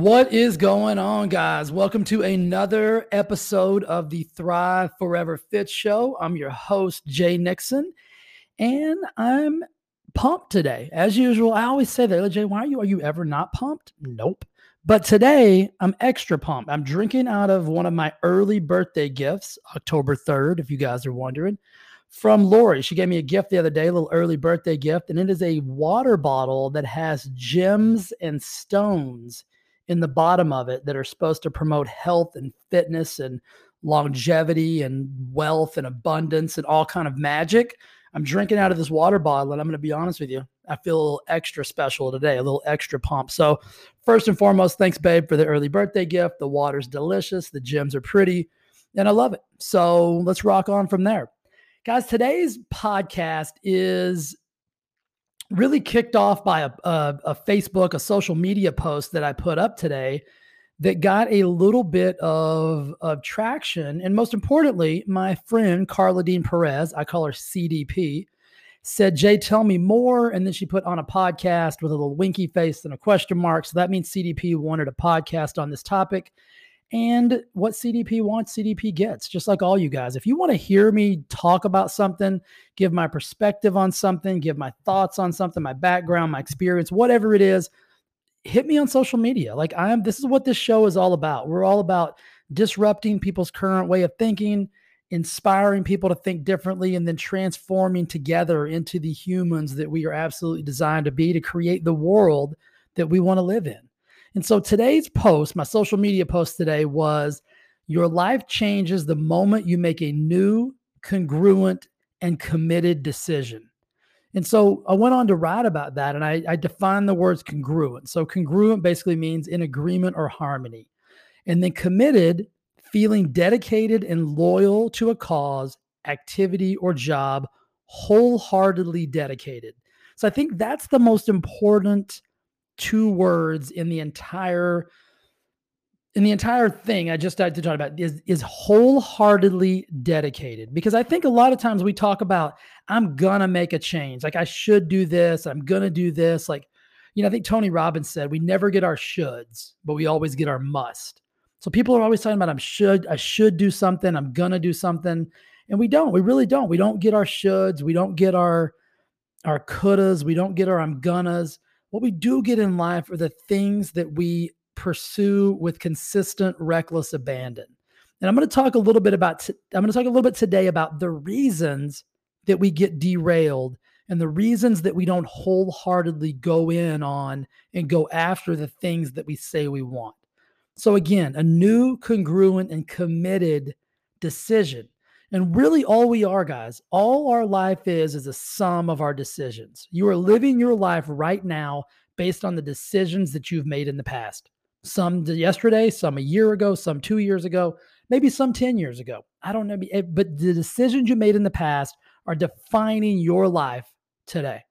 What is going on, guys? Welcome to another episode of the Thrive Forever Fit Show. I'm your host, Jay Nixon, and I'm pumped today. As usual, I always say that, Jay, why are you? Are you ever not pumped? Nope. But today, I'm extra pumped. I'm drinking out of one of my early birthday gifts, October 3rd, if you guys are wondering, from Lori. She gave me a gift the other day, a little early birthday gift, and it is a water bottle that has gems and stones in the bottom of it that are supposed to promote health and fitness and longevity and wealth and abundance and all kind of magic. I'm drinking out of this water bottle and I'm going to be honest with you. I feel a little extra special today, a little extra pump. So, first and foremost, thanks, babe, for the early birthday gift. The water's delicious, the gems are pretty, and I love it. So, let's rock on from there. Guys, today's podcast is really kicked off by a, a, a, Facebook, a social media post that I put up today that got a little bit of, of traction. And most importantly, my friend Carla Dean Perez, I call her CDP, said, Jay, tell me more. And then she put on a podcast with a little winky face and a question mark. So that means CDP wanted a podcast on this topic. And what CDP wants, CDP gets, just like all you guys. If you want to hear me talk about something, give my perspective on something, give my thoughts on something, my background, my experience, whatever it is, hit me on social media. Like I am, this is what this show is all about. We're all about disrupting people's current way of thinking, inspiring people to think differently, and then transforming together into the humans that we are absolutely designed to be to create the world that we want to live in. And so today's post, my social media post today was Your life changes the moment you make a new, congruent, and committed decision. And so I went on to write about that and I, I defined the words congruent. So congruent basically means in agreement or harmony. And then committed, feeling dedicated and loyal to a cause, activity, or job, wholeheartedly dedicated. So I think that's the most important two words in the entire in the entire thing I just had to talk about is is wholeheartedly dedicated. Because I think a lot of times we talk about I'm gonna make a change. Like I should do this. I'm gonna do this. Like you know I think Tony Robbins said we never get our shoulds but we always get our must. So people are always talking about I'm should I should do something. I'm gonna do something. And we don't. We really don't. We don't get our shoulds. We don't get our our couldas. We don't get our I'm gonnas what we do get in life are the things that we pursue with consistent, reckless abandon. And I'm going to talk a little bit about, t- I'm going to talk a little bit today about the reasons that we get derailed and the reasons that we don't wholeheartedly go in on and go after the things that we say we want. So, again, a new, congruent, and committed decision and really, all we are, guys, all our life is, is a sum of our decisions. You are living your life right now based on the decisions that you've made in the past. Some yesterday, some a year ago, some two years ago, maybe some 10 years ago. I don't know. Eh, but the decisions you made in the past are defining your life today.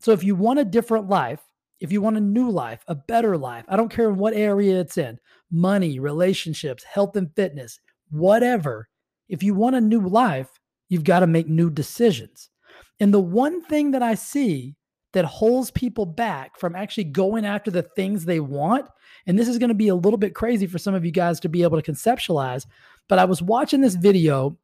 So if you want a different life, if you want a new life, a better life, I don't care what area it's in money, relationships, health and fitness, whatever if you want a new life, you've got to make new decisions. And the one thing that I see that holds people back from actually going after the things they want, and this is going to be a little bit crazy for some of you guys to be able to conceptualize, but I was watching this video.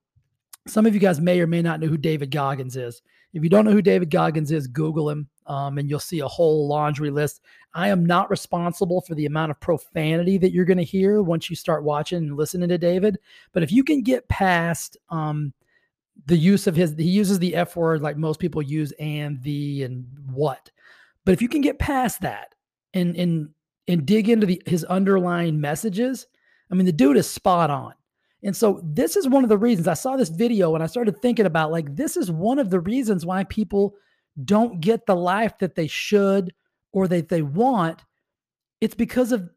Some of you guys may or may not know who David Goggins is. If you don't know who David Goggins is, Google him um, and you'll see a whole laundry list. I am not responsible for the amount of profanity that you're going to hear once you start watching and listening to David. But if you can get past um, the use of his, he uses the F word like most people use and the and what. But if you can get past that and and and dig into the, his underlying messages, I mean, the dude is spot on. And so this is one of the reasons I saw this video and I started thinking about like this is one of the reasons why people don't get the life that they should or that they want. It's because of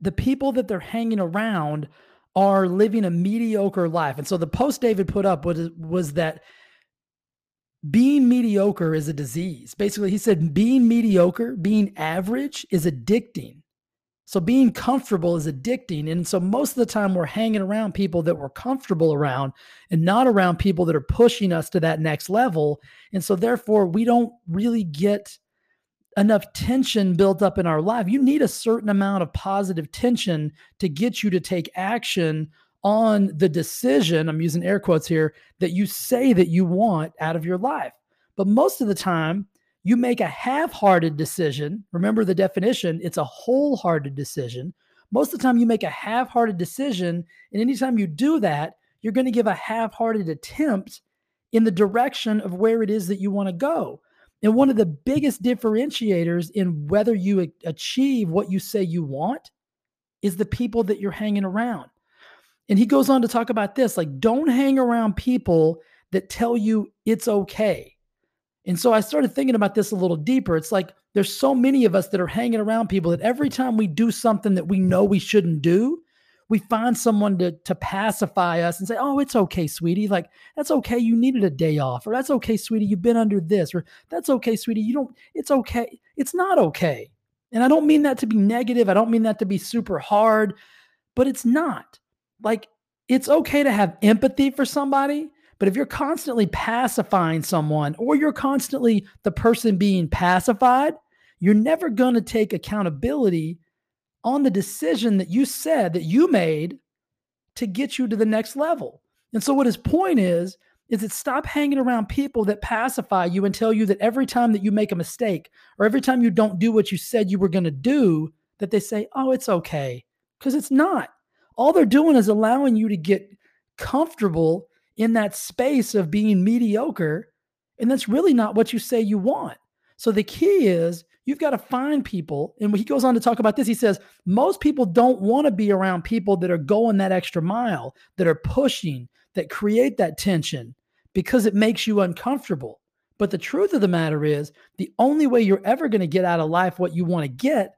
the people that they're hanging around are living a mediocre life. And so the post David put up was was that being mediocre is a disease. Basically, he said being mediocre, being average is addicting. So being comfortable is addicting. And so most of the time we're hanging around people that we're comfortable around and not around people that are pushing us to that next level. And so therefore we don't really get enough tension built up in our life. You need a certain amount of positive tension to get you to take action on the decision, I'm using air quotes here, that you say that you want out of your life. But most of the time, you make a half hearted decision. Remember the definition, it's a wholehearted decision. Most of the time, you make a half hearted decision. And anytime you do that, you're going to give a half hearted attempt in the direction of where it is that you want to go. And one of the biggest differentiators in whether you achieve what you say you want is the people that you're hanging around. And he goes on to talk about this like, don't hang around people that tell you it's okay. And so I started thinking about this a little deeper. It's like there's so many of us that are hanging around people that every time we do something that we know we shouldn't do, we find someone to, to pacify us and say, Oh, it's okay, sweetie. Like, that's okay. You needed a day off. Or that's okay, sweetie. You've been under this. Or that's okay, sweetie. You don't, it's okay. It's not okay. And I don't mean that to be negative. I don't mean that to be super hard, but it's not like it's okay to have empathy for somebody, but if you're constantly pacifying someone or you're constantly the person being pacified, you're never going to take accountability on the decision that you said that you made to get you to the next level. And so what his point is is that stop hanging around people that pacify you and tell you that every time that you make a mistake or every time you don't do what you said you were going to do that they say, "Oh, it's okay." Cuz it's not all they're doing is allowing you to get comfortable in that space of being mediocre. And that's really not what you say you want. So the key is you've got to find people. And he goes on to talk about this. He says, most people don't want to be around people that are going that extra mile, that are pushing, that create that tension because it makes you uncomfortable. But the truth of the matter is, the only way you're ever going to get out of life what you want to get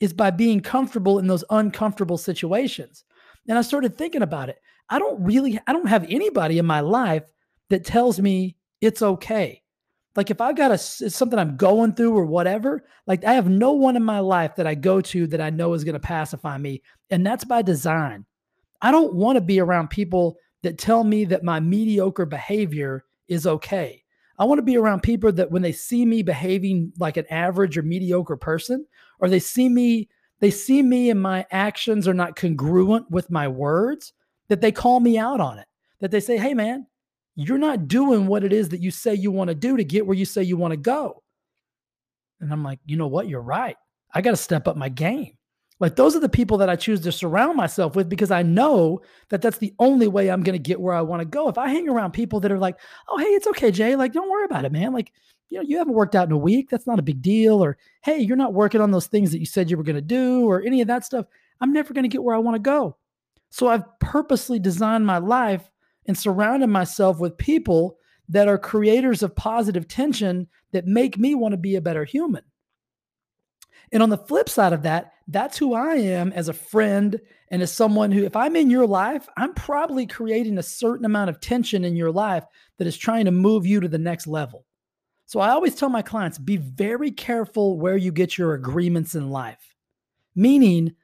is by being comfortable in those uncomfortable situations. And I started thinking about it. I don't really, I don't have anybody in my life that tells me it's okay. Like if I got a something I'm going through or whatever, like I have no one in my life that I go to that I know is going to pacify me, and that's by design. I don't want to be around people that tell me that my mediocre behavior is okay. I want to be around people that when they see me behaving like an average or mediocre person, or they see me, they see me and my actions are not congruent with my words, that they call me out on it. That they say, hey man, you're not doing what it is that you say you want to do to get where you say you want to go. And I'm like, you know what? You're right. I got to step up my game. Like those are the people that I choose to surround myself with because I know that that's the only way I'm going to get where I want to go. If I hang around people that are like, "Oh, hey, it's okay, Jay. Like, don't worry about it, man. Like, you know, you haven't worked out in a week. That's not a big deal." Or, "Hey, you're not working on those things that you said you were going to do," or any of that stuff. I'm never going to get where I want to go. So I've purposely designed my life and surrounded myself with people that are creators of positive tension that make me want to be a better human. And on the flip side of that, that's who I am as a friend and as someone who, if I'm in your life, I'm probably creating a certain amount of tension in your life that is trying to move you to the next level. So I always tell my clients be very careful where you get your agreements in life. Meaning,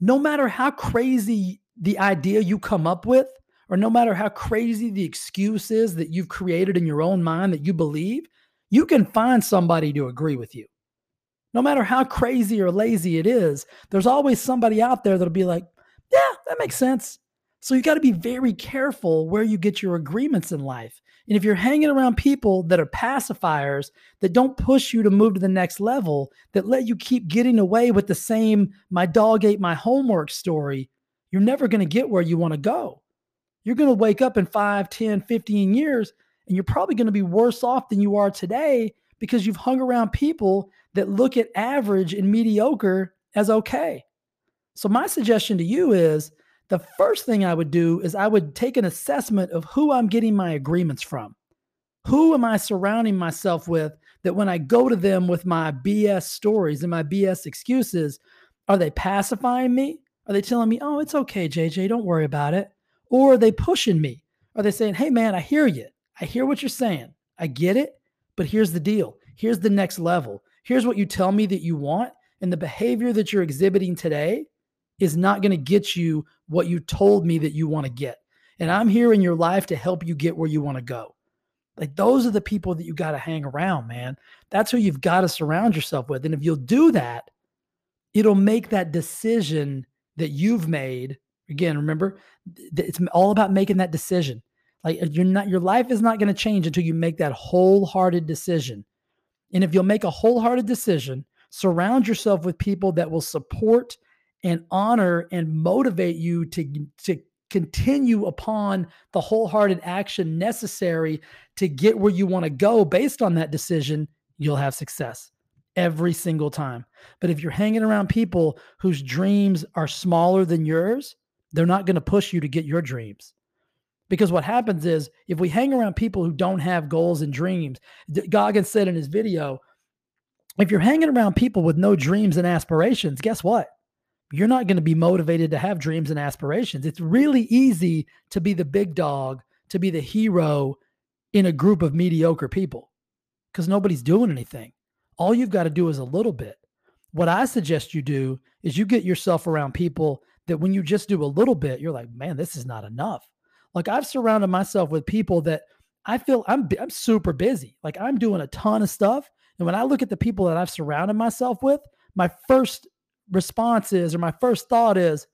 no matter how crazy the idea you come up with, or no matter how crazy the excuse is that you've created in your own mind that you believe, you can find somebody to agree with you no matter how crazy or lazy it is, there's always somebody out there that'll be like, yeah, that makes sense. So you got to be very careful where you get your agreements in life. And if you're hanging around people that are pacifiers that don't push you to move to the next level, that let you keep getting away with the same my dog ate my homework story, you're never going to get where you want to go. You're going to wake up in 5, 10, 15 years and you're probably going to be worse off than you are today because you've hung around people that look at average and mediocre as okay. So, my suggestion to you is the first thing I would do is I would take an assessment of who I'm getting my agreements from. Who am I surrounding myself with that when I go to them with my BS stories and my BS excuses, are they pacifying me? Are they telling me, oh, it's okay, JJ, don't worry about it? Or are they pushing me? Are they saying, hey, man, I hear you. I hear what you're saying. I get it. But here's the deal here's the next level. Here's what you tell me that you want. And the behavior that you're exhibiting today is not going to get you what you told me that you want to get. And I'm here in your life to help you get where you want to go. Like those are the people that you got to hang around, man. That's who you've got to surround yourself with. And if you'll do that, it'll make that decision that you've made. Again, remember, it's all about making that decision. Like you're not your life is not going to change until you make that wholehearted decision. And if you'll make a wholehearted decision, surround yourself with people that will support and honor and motivate you to to continue upon the wholehearted action necessary to get where you want to go based on that decision, you'll have success every single time. But if you're hanging around people whose dreams are smaller than yours, they're not going to push you to get your dreams. Because what happens is if we hang around people who don't have goals and dreams, Goggins said in his video, if you're hanging around people with no dreams and aspirations, guess what? You're not going to be motivated to have dreams and aspirations. It's really easy to be the big dog, to be the hero in a group of mediocre people because nobody's doing anything. All you've got to do is a little bit. What I suggest you do is you get yourself around people that when you just do a little bit, you're like, man, this is not enough. Like I've surrounded myself with people that I feel I'm I'm super busy. Like I'm doing a ton of stuff. And when I look at the people that I've surrounded myself with, my first response is, or my first thought is,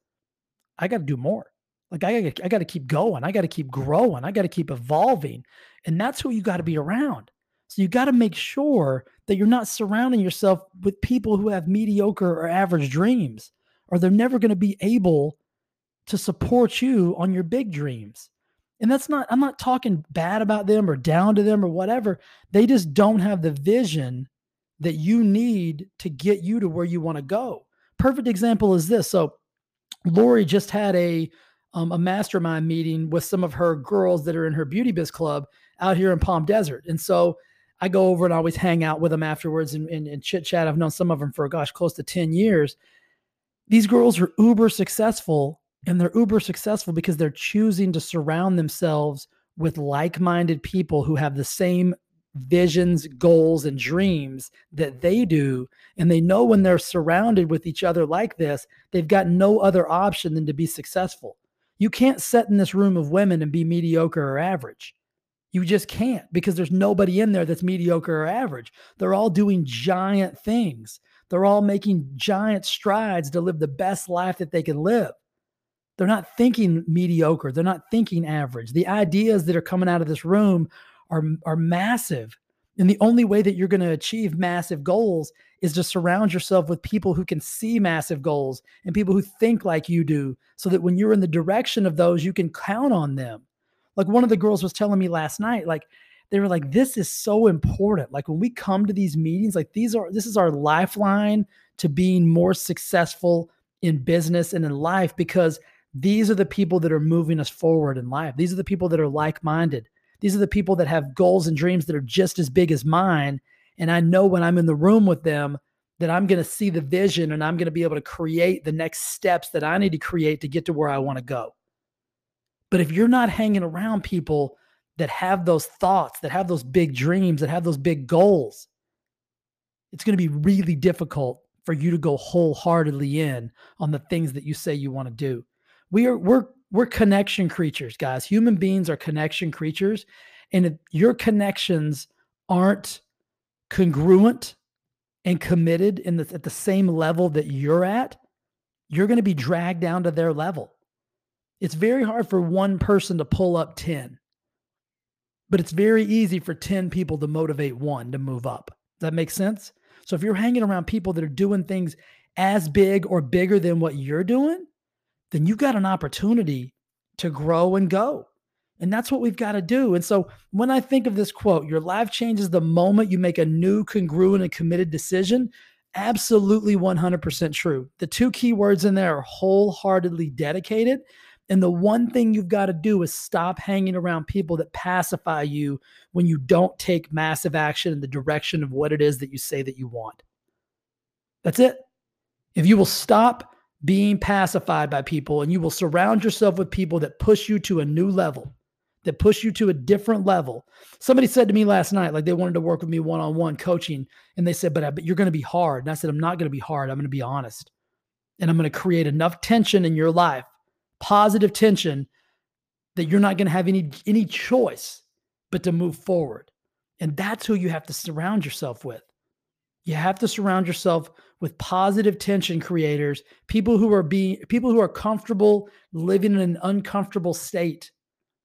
I got to do more. Like I got I got to keep going. I got to keep growing. I got to keep evolving. And that's who you got to be around. So you got to make sure that you're not surrounding yourself with people who have mediocre or average dreams, or they're never going to be able to support you on your big dreams. And that's not, I'm not talking bad about them or down to them or whatever. They just don't have the vision that you need to get you to where you want to go. Perfect example is this. So, Lori just had a um, a mastermind meeting with some of her girls that are in her beauty biz club out here in Palm Desert. And so I go over and always hang out with them afterwards and, and, and chit chat. I've known some of them for, gosh, close to 10 years. These girls are uber successful and they're uber successful because they're choosing to surround themselves with like minded people who have the same visions, goals, and dreams that they do. And they know when they're surrounded with each other like this, they've got no other option than to be successful. You can't sit in this room of women and be mediocre or average. You just can't because there's nobody in there that's mediocre or average. They're all doing giant things. They're all making giant strides to live the best life that they can live. They're not thinking mediocre. They're not thinking average. The ideas that are coming out of this room are, are massive. And the only way that you're going to achieve massive goals is to surround yourself with people who can see massive goals and people who think like you do so that when you're in the direction of those, you can count on them. Like one of the girls was telling me last night, like they were like, this is so important. Like when we come to these meetings, like these are, this is our lifeline to being more successful in business and in life because these are the people that are moving us forward in life. These are the people that are like minded. These are the people that have goals and dreams that are just as big as mine. And I know when I'm in the room with them that I'm going to see the vision and I'm going to be able to create the next steps that I need to create to get to where I want to go. But if you're not hanging around people that have those thoughts, that have those big dreams, that have those big goals, it's going to be really difficult for you to go wholeheartedly in on the things that you say you want to do. We are we're we're connection creatures, guys. Human beings are connection creatures, and if your connections aren't congruent and committed in the, at the same level that you're at, you're going to be dragged down to their level. It's very hard for one person to pull up 10, but it's very easy for 10 people to motivate one to move up. Does that make sense? So if you're hanging around people that are doing things as big or bigger than what you're doing, then you've got an opportunity to grow and go. And that's what we've got to do. And so when I think of this quote, your life changes the moment you make a new, congruent, and committed decision. Absolutely 100% true. The two key words in there are wholeheartedly dedicated and the one thing you've got to do is stop hanging around people that pacify you when you don't take massive action in the direction of what it is that you say that you want. That's it. If you will stop being pacified by people and you will surround yourself with people that push you to a new level, that push you to a different level. Somebody said to me last night, like they wanted to work with me one on one coaching, and they said, but, uh, but you're going to be hard. And I said, I'm not going to be hard. I'm going to be honest. And I'm going to create enough tension in your life positive tension that you're not going to have any any choice but to move forward. And that's who you have to surround yourself with. You have to surround yourself with positive tension creators, people who are being people who are comfortable living in an uncomfortable state,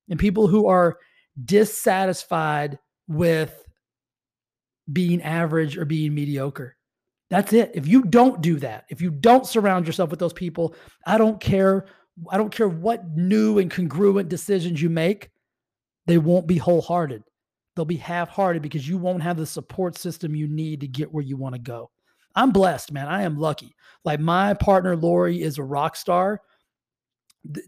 and people who are dissatisfied with being average or being mediocre. That's it. If you don't do that, if you don't surround yourself with those people, I don't care. I don't care what new and congruent decisions you make, they won't be wholehearted. They'll be half hearted because you won't have the support system you need to get where you want to go. I'm blessed, man. I am lucky. Like my partner, Lori, is a rock star.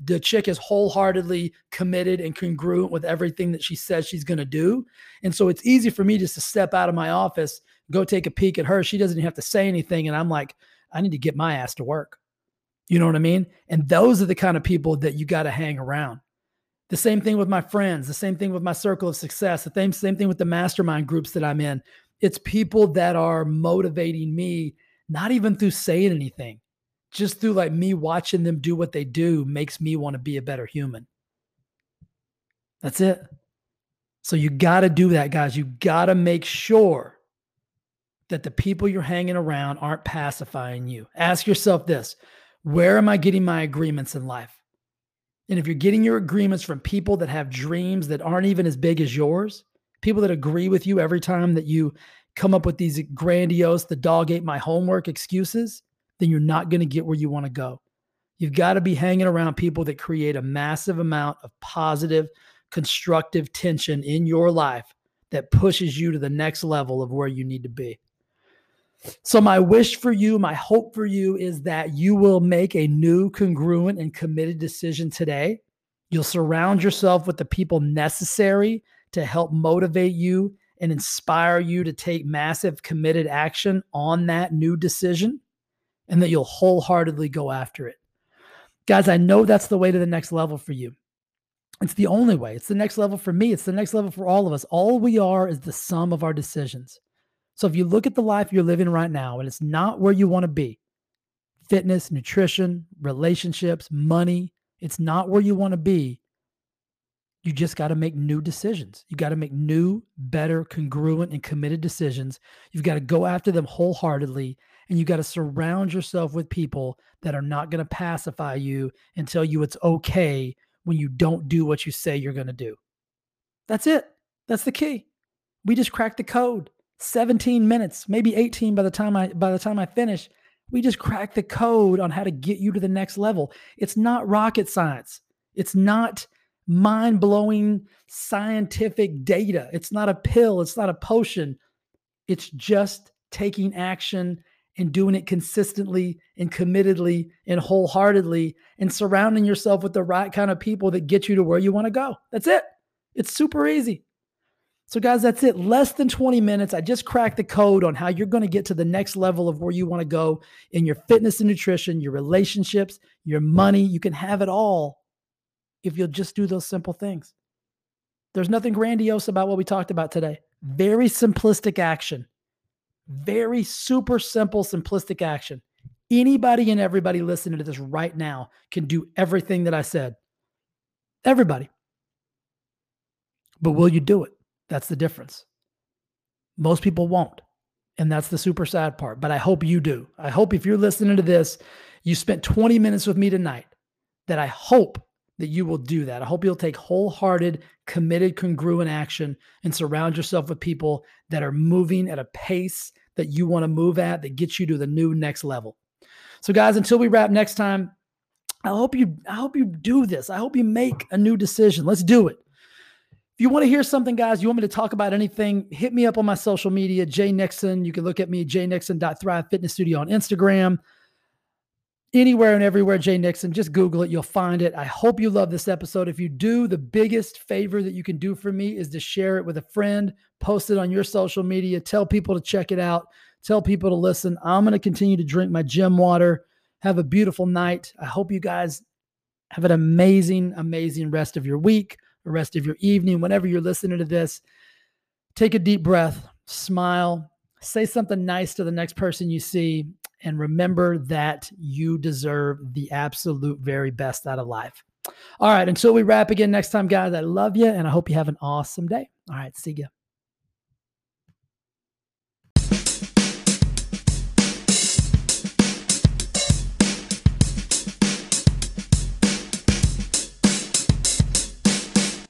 The, chick is wholeheartedly committed and congruent with everything that she says she's going to do. And so it's easy for me just to step out of my office, go take a peek at her. She doesn't even have to say anything. And I'm like, I need to get my ass to work. You know what I mean? And those are the kind of people that you got to hang around. The same thing with my friends, the same thing with my circle of success, the same, same thing with the mastermind groups that I'm in. It's people that are motivating me, not even through saying anything, just through like me watching them do what they do makes me want to be a better human. That's it. So you got to do that, guys. You got to make sure that the people you're hanging around aren't pacifying you. Ask yourself this where am I getting my agreements in life? And if you're getting your agreements from people that have dreams that aren't even as big as yours, people that agree with you every time that you come up with these grandiose, the dog ate my homework excuses, then you're not going to get where you want to go. You've got to be hanging around people that create a massive amount of positive, constructive tension in your life that pushes you to the next level of where you need to be. So, my wish for you, my hope for you is that you will make a new, congruent, and committed decision today. You'll surround yourself with the people necessary to help motivate you and inspire you to take massive, committed action on that new decision, and that you'll wholeheartedly go after it. Guys, I know that's the way to the next level for you. It's the only way. It's the next level for me. It's the next level for all of us. All we are is the sum of our decisions. So if you look at the life you're living right now and it's not where you want to be, fitness, nutrition, relationships, money, it's not where you want to be. You just got to make new decisions. You got to make new, better, congruent, and committed decisions. You've got to go after them wholeheartedly. And you got to surround yourself with people that are not going to pacify you and tell you it's okay when you don't do what you say you're going to do. That's it. That's the key. We just cracked the code. 17 minutes, maybe 18 by the time I by the time I finish. We just crack the code on how to get you to the next level. It's not rocket science. It's not mind-blowing scientific data. It's not a pill, it's not a potion. It's just taking action and doing it consistently and committedly and wholeheartedly and surrounding yourself with the right kind of people that get you to where you want to go. That's it. It's super easy. So, guys, that's it. Less than 20 minutes. I just cracked the code on how you're going to get to the next level of where you want to go in your fitness and nutrition, your relationships, your money. You can have it all if you'll just do those simple things. There's nothing grandiose about what we talked about today. Very simplistic action. Very super simple, simplistic action. Anybody and everybody listening to this right now can do everything that I said. Everybody. But will you do it? That's the difference. Most people won't. And that's the super sad part. But I hope you do. I hope if you're listening to this, you spent 20 minutes with me tonight, that I hope that you will do that. I hope you'll take wholehearted, committed, congruent action and surround yourself with people that are moving at a pace that you want to move at that gets you to the new next level. So, guys, until we wrap next time, I hope you I hope you do this. I hope you make a new decision. Let's do it. If you want to hear something, guys, you want me to talk about anything, hit me up on my social media, Jay Nixon. You can look at me, jnixon.thrive fitness studio on Instagram. Anywhere and everywhere, Jay Nixon. Just Google it. You'll find it. I hope you love this episode. If you do, the biggest favor that you can do for me is to share it with a friend, post it on your social media, tell people to check it out, tell people to listen. I'm going to continue to drink my gym water. Have a beautiful night. I hope you guys have an amazing, amazing rest of your week the rest of your evening, whenever you're listening to this, take a deep breath, smile, say something nice to the next person you see, and remember that you deserve the absolute very best out of life. All right. Until we wrap again next time, guys, I love you and I hope you have an awesome day. All right. See ya.